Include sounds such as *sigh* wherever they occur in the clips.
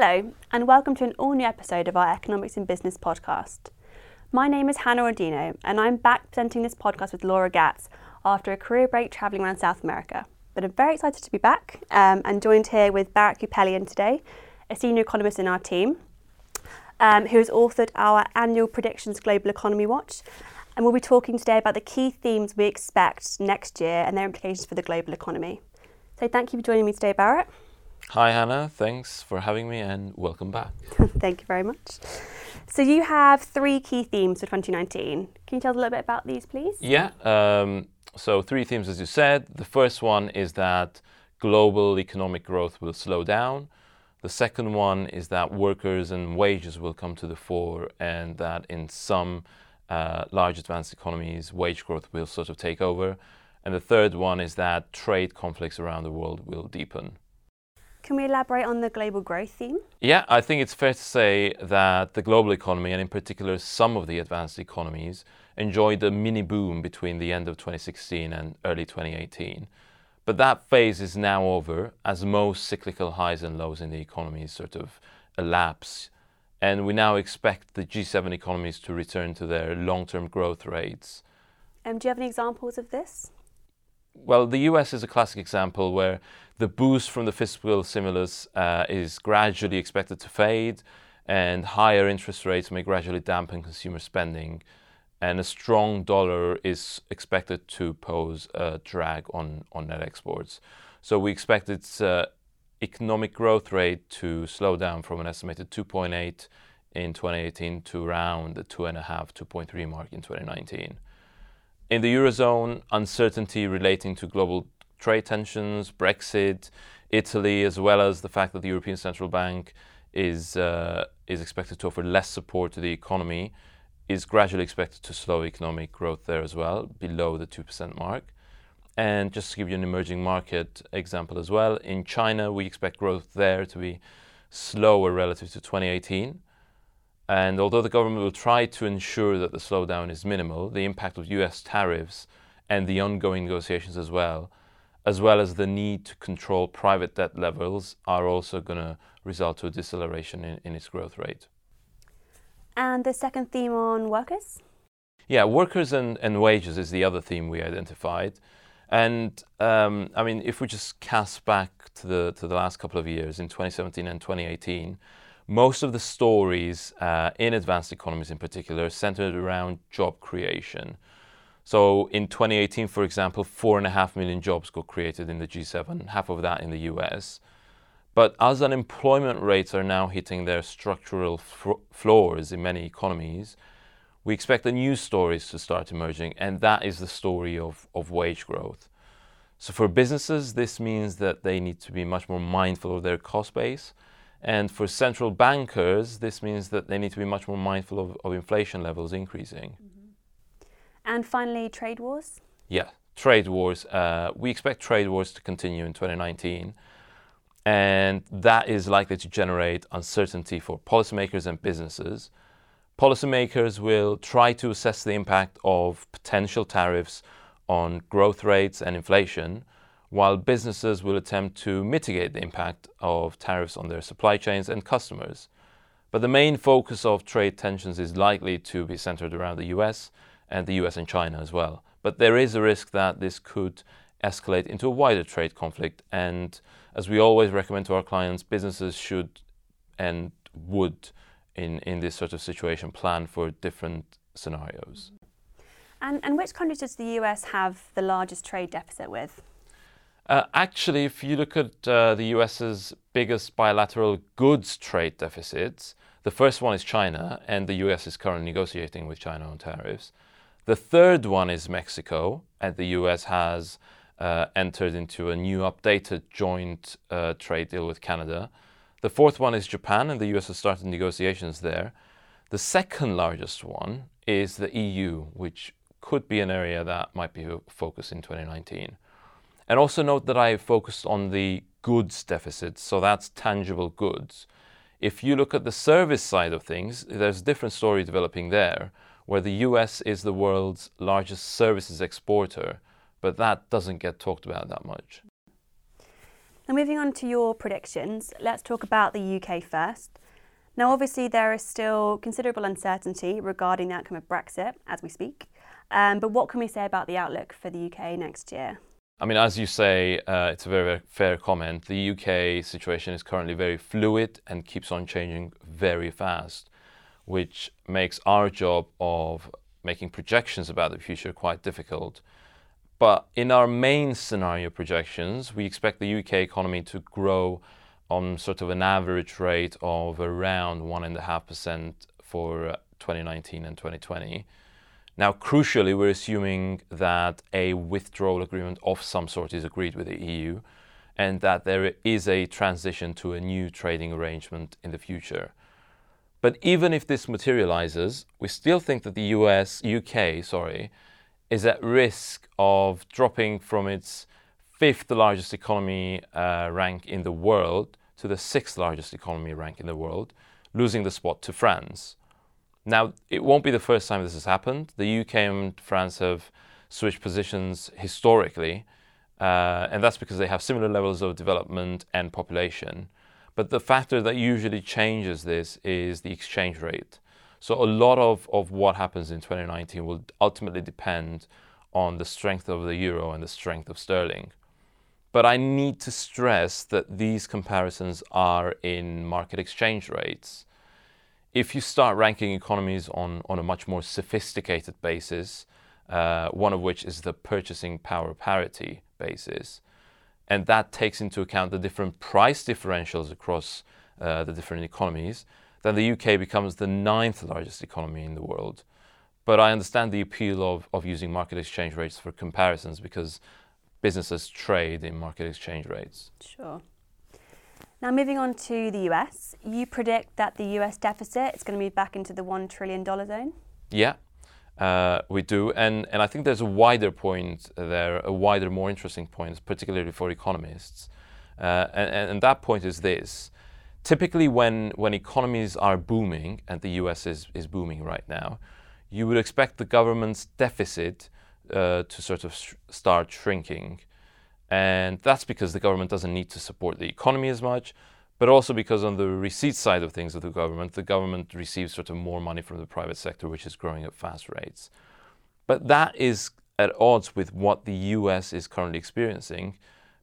Hello, and welcome to an all new episode of our Economics in Business podcast. My name is Hannah Audino, and I'm back presenting this podcast with Laura Gatz after a career break travelling around South America. But I'm very excited to be back um, and joined here with Barret Kupelian today, a senior economist in our team, um, who has authored our annual Predictions Global Economy Watch. And we'll be talking today about the key themes we expect next year and their implications for the global economy. So thank you for joining me today, Barret. Hi, Hannah. Thanks for having me and welcome back. *laughs* Thank you very much. So, you have three key themes for 2019. Can you tell us a little bit about these, please? Yeah. Um, so, three themes, as you said. The first one is that global economic growth will slow down. The second one is that workers and wages will come to the fore, and that in some uh, large advanced economies, wage growth will sort of take over. And the third one is that trade conflicts around the world will deepen. Can we elaborate on the global growth theme? Yeah, I think it's fair to say that the global economy, and in particular some of the advanced economies, enjoyed a mini boom between the end of 2016 and early 2018. But that phase is now over as most cyclical highs and lows in the economies sort of elapse. And we now expect the G7 economies to return to their long term growth rates. Um, do you have any examples of this? Well, the US is a classic example where the boost from the fiscal stimulus uh, is gradually expected to fade, and higher interest rates may gradually dampen consumer spending. And a strong dollar is expected to pose a drag on, on net exports. So we expect its uh, economic growth rate to slow down from an estimated 2.8 in 2018 to around the 2.5, 2.3 mark in 2019. In the Eurozone, uncertainty relating to global trade tensions, Brexit, Italy, as well as the fact that the European Central Bank is, uh, is expected to offer less support to the economy, is gradually expected to slow economic growth there as well, below the 2% mark. And just to give you an emerging market example as well, in China, we expect growth there to be slower relative to 2018. And although the government will try to ensure that the slowdown is minimal, the impact of US tariffs and the ongoing negotiations as well, as well as the need to control private debt levels, are also going to result to a deceleration in, in its growth rate. And the second theme on workers? Yeah, workers and, and wages is the other theme we identified. And um, I mean, if we just cast back to the, to the last couple of years, in 2017 and 2018, most of the stories uh, in advanced economies in particular are centered around job creation. So in 2018, for example, four and a half million jobs got created in the G7, half of that in the US. But as unemployment rates are now hitting their structural f- floors in many economies, we expect the new stories to start emerging, and that is the story of, of wage growth. So for businesses, this means that they need to be much more mindful of their cost base and for central bankers, this means that they need to be much more mindful of, of inflation levels increasing. Mm-hmm. And finally, trade wars? Yeah, trade wars. Uh, we expect trade wars to continue in 2019. And that is likely to generate uncertainty for policymakers and businesses. Policymakers will try to assess the impact of potential tariffs on growth rates and inflation while businesses will attempt to mitigate the impact of tariffs on their supply chains and customers. But the main focus of trade tensions is likely to be centered around the US and the US and China as well. But there is a risk that this could escalate into a wider trade conflict. And as we always recommend to our clients, businesses should and would, in, in this sort of situation, plan for different scenarios. And, and which countries does the US have the largest trade deficit with? Uh, actually, if you look at uh, the US's biggest bilateral goods trade deficits, the first one is China, and the US is currently negotiating with China on tariffs. The third one is Mexico, and the US has uh, entered into a new updated joint uh, trade deal with Canada. The fourth one is Japan, and the US has started negotiations there. The second largest one is the EU, which could be an area that might be a focus in 2019. And also note that I focused on the goods deficit, so that's tangible goods. If you look at the service side of things, there's a different story developing there, where the US is the world's largest services exporter, but that doesn't get talked about that much. Now, moving on to your predictions, let's talk about the UK first. Now, obviously, there is still considerable uncertainty regarding the outcome of Brexit as we speak. Um, but what can we say about the outlook for the UK next year? I mean, as you say, uh, it's a very, very fair comment. The UK situation is currently very fluid and keeps on changing very fast, which makes our job of making projections about the future quite difficult. But in our main scenario projections, we expect the UK economy to grow on sort of an average rate of around 1.5% for uh, 2019 and 2020. Now, crucially, we're assuming that a withdrawal agreement of some sort is agreed with the EU and that there is a transition to a new trading arrangement in the future. But even if this materializes, we still think that the US, UK, sorry, is at risk of dropping from its fifth largest economy uh, rank in the world to the sixth largest economy rank in the world, losing the spot to France. Now, it won't be the first time this has happened. The UK and France have switched positions historically, uh, and that's because they have similar levels of development and population. But the factor that usually changes this is the exchange rate. So a lot of, of what happens in 2019 will ultimately depend on the strength of the euro and the strength of sterling. But I need to stress that these comparisons are in market exchange rates. If you start ranking economies on, on a much more sophisticated basis, uh, one of which is the purchasing power parity basis, and that takes into account the different price differentials across uh, the different economies, then the UK becomes the ninth largest economy in the world. But I understand the appeal of, of using market exchange rates for comparisons because businesses trade in market exchange rates. Sure. Now, moving on to the US, you predict that the US deficit is going to move back into the $1 trillion zone? Yeah, uh, we do. And, and I think there's a wider point there, a wider, more interesting point, particularly for economists. Uh, and, and that point is this. Typically, when, when economies are booming, and the US is, is booming right now, you would expect the government's deficit uh, to sort of sh- start shrinking. And that's because the government doesn't need to support the economy as much, but also because on the receipt side of things of the government, the government receives sort of more money from the private sector, which is growing at fast rates. But that is at odds with what the US is currently experiencing,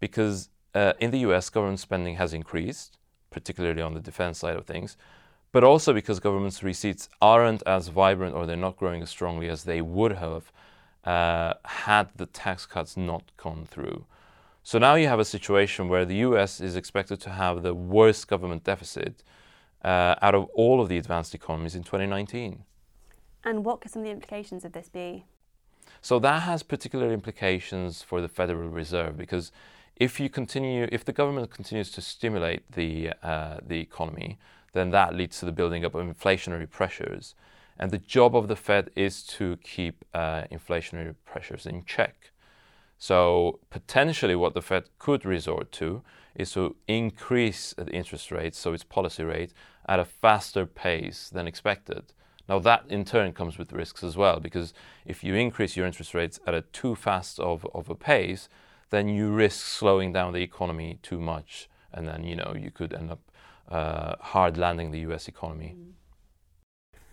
because uh, in the US, government spending has increased, particularly on the defense side of things, but also because government's receipts aren't as vibrant or they're not growing as strongly as they would have uh, had the tax cuts not gone through. So now you have a situation where the US is expected to have the worst government deficit uh, out of all of the advanced economies in 2019. And what could some of the implications of this be? So that has particular implications for the Federal Reserve because if you continue, if the government continues to stimulate the uh, the economy, then that leads to the building up of inflationary pressures, and the job of the Fed is to keep uh, inflationary pressures in check. So potentially, what the Fed could resort to is to increase the interest rate, so its policy rate, at a faster pace than expected. Now, that in turn comes with risks as well, because if you increase your interest rates at a too fast of, of a pace, then you risk slowing down the economy too much, and then you know you could end up uh, hard landing the U.S. economy. Mm.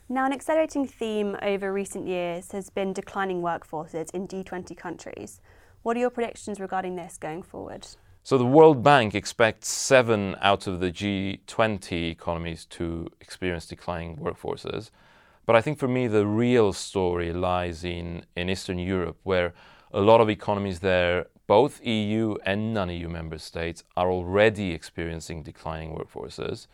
Now, an accelerating theme over recent years has been declining workforces in G20 countries. What are your predictions regarding this going forward? So, the World Bank expects seven out of the G20 economies to experience declining workforces. But I think for me, the real story lies in, in Eastern Europe, where a lot of economies there, both EU and non EU member states, are already experiencing declining workforces.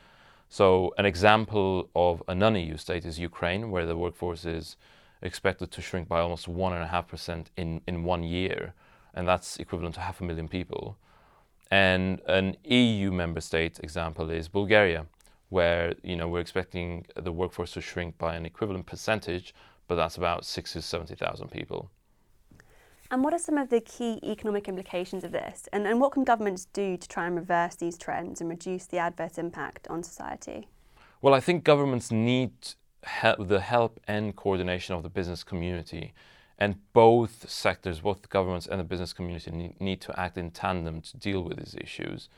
So, an example of a non EU state is Ukraine, where the workforce is expected to shrink by almost 1.5% in, in one year and that's equivalent to half a million people. And an EU member state example is Bulgaria, where you know we're expecting the workforce to shrink by an equivalent percentage, but that's about 60 to 70,000 people. And what are some of the key economic implications of this? And, and what can governments do to try and reverse these trends and reduce the adverse impact on society? Well, I think governments need help, the help and coordination of the business community And both sectors, both the governments and the business community, need, need to act in tandem to deal with these issues.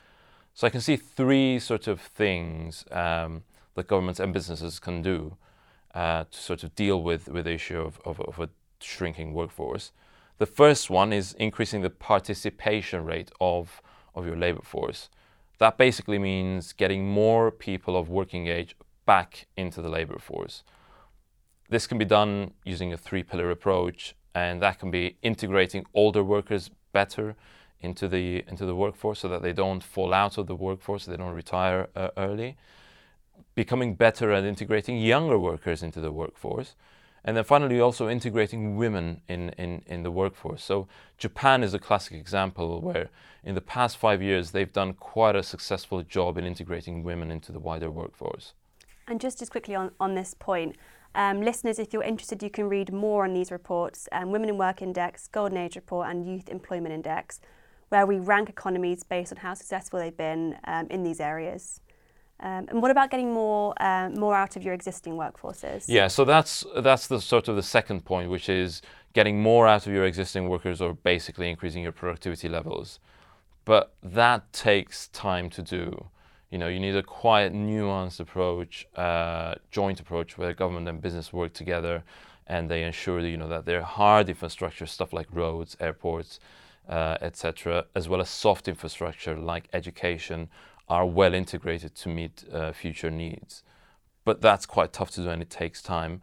So I can see three sort of things um, that governments and businesses can do uh, to sort of deal with, with the issue of, of, of a shrinking workforce. The first one is increasing the participation rate of, of your labor force. That basically means getting more people of working age back into the labor force. This can be done using a three pillar approach, and that can be integrating older workers better into the, into the workforce so that they don't fall out of the workforce, they don't retire uh, early. Becoming better at integrating younger workers into the workforce. And then finally, also integrating women in, in, in the workforce. So, Japan is a classic example where in the past five years they've done quite a successful job in integrating women into the wider workforce. And just as quickly on, on this point, um, listeners, if you're interested, you can read more on these reports um, Women in Work Index, Golden Age Report, and Youth Employment Index, where we rank economies based on how successful they've been um, in these areas. Um, and what about getting more uh, more out of your existing workforces? Yeah, so that's that's the sort of the second point, which is getting more out of your existing workers, or basically increasing your productivity levels. But that takes time to do. You know, you need a quiet, nuanced approach, uh, joint approach where government and business work together, and they ensure that you know that their hard infrastructure, stuff like roads, airports, uh, etc., as well as soft infrastructure like education, are well integrated to meet uh, future needs. But that's quite tough to do, and it takes time.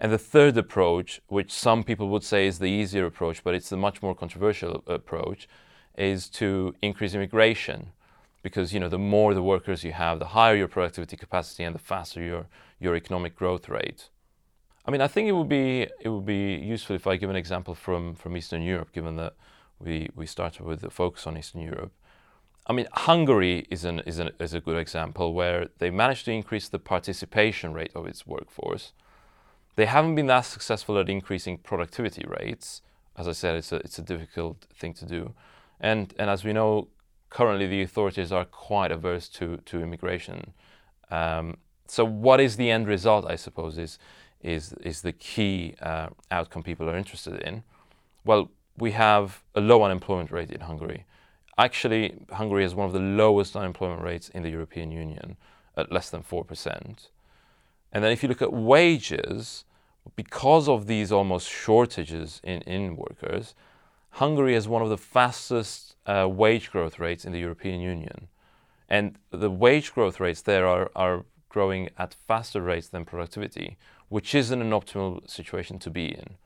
And the third approach, which some people would say is the easier approach, but it's the much more controversial approach, is to increase immigration because you know the more the workers you have, the higher your productivity capacity and the faster your your economic growth rate. I mean, I think it would be it would be useful if I give an example from from Eastern Europe, given that we we started with the focus on Eastern Europe. I mean, Hungary is an is an is a good example where they managed to increase the participation rate of its workforce. They haven't been that successful at increasing productivity rates. As I said, it's a it's a difficult thing to do, and and as we know, currently the authorities are quite averse to, to immigration. Um, so what is the end result, I suppose, is, is, is the key uh, outcome people are interested in. Well, we have a low unemployment rate in Hungary. Actually, Hungary has one of the lowest unemployment rates in the European Union, at less than 4%. And then if you look at wages, because of these almost shortages in, in workers, Hungary has one of the fastest uh, wage growth rates in the European Union. And the wage growth rates there are, are growing at faster rates than productivity, which isn't an optimal situation to be in.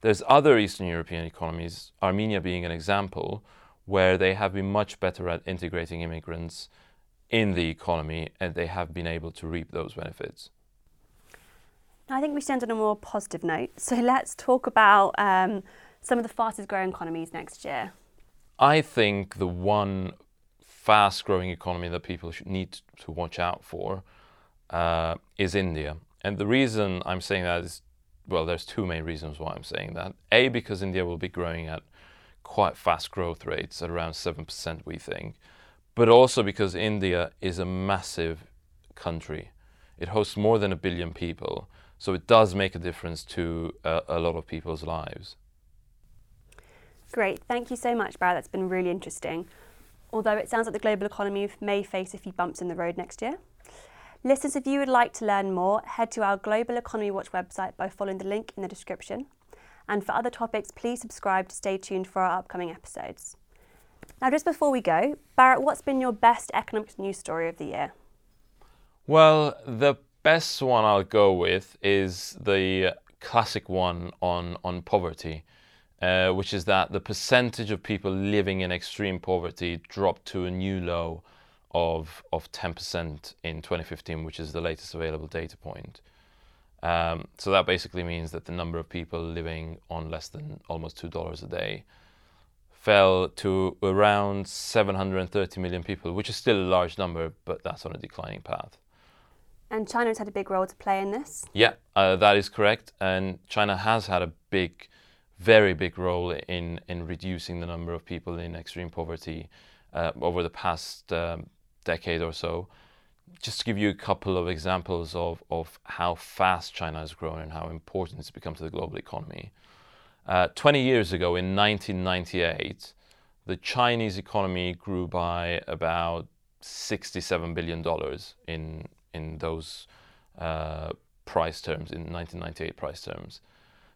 There's other Eastern European economies, Armenia being an example, where they have been much better at integrating immigrants in the economy and they have been able to reap those benefits. I think we stand on a more positive note. So let's talk about um, some of the fastest growing economies next year? I think the one fast growing economy that people should need to watch out for uh, is India. And the reason I'm saying that is well, there's two main reasons why I'm saying that. A, because India will be growing at quite fast growth rates at around 7%, we think. But also because India is a massive country. It hosts more than a billion people. So it does make a difference to uh, a lot of people's lives. Great, thank you so much, Barret. That's been really interesting. Although it sounds like the global economy may face a few bumps in the road next year. Listeners, if you would like to learn more, head to our Global Economy Watch website by following the link in the description. And for other topics, please subscribe to stay tuned for our upcoming episodes. Now, just before we go, Barret, what's been your best economic news story of the year? Well, the best one I'll go with is the classic one on, on poverty uh, which is that the percentage of people living in extreme poverty dropped to a new low of, of 10% in 2015, which is the latest available data point. Um, so that basically means that the number of people living on less than almost $2 a day fell to around 730 million people, which is still a large number, but that's on a declining path. And China's had a big role to play in this? Yeah, uh, that is correct. And China has had a big very big role in, in reducing the number of people in extreme poverty uh, over the past um, decade or so. Just to give you a couple of examples of, of how fast China has grown and how important it's become to the global economy. Uh, 20 years ago, in 1998, the Chinese economy grew by about 67 billion dollars in in those uh, price terms in 1998 price terms.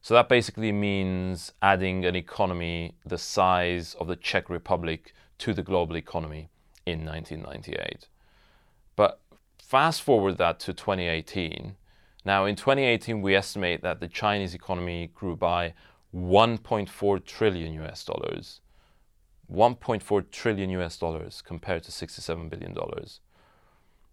So that basically means adding an economy the size of the Czech Republic to the global economy in 1998. But fast forward that to 2018. Now, in 2018, we estimate that the Chinese economy grew by 1.4 trillion US dollars. 1.4 trillion US dollars compared to 67 billion dollars.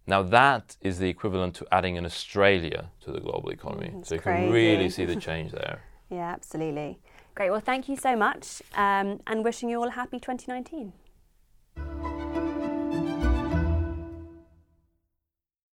Now that is the equivalent to adding an Australia to the global economy. Mm, so you crazy. can really see *laughs* the change there. Yeah, absolutely. Great. Well, thank you so much um, and wishing you all a happy 2019.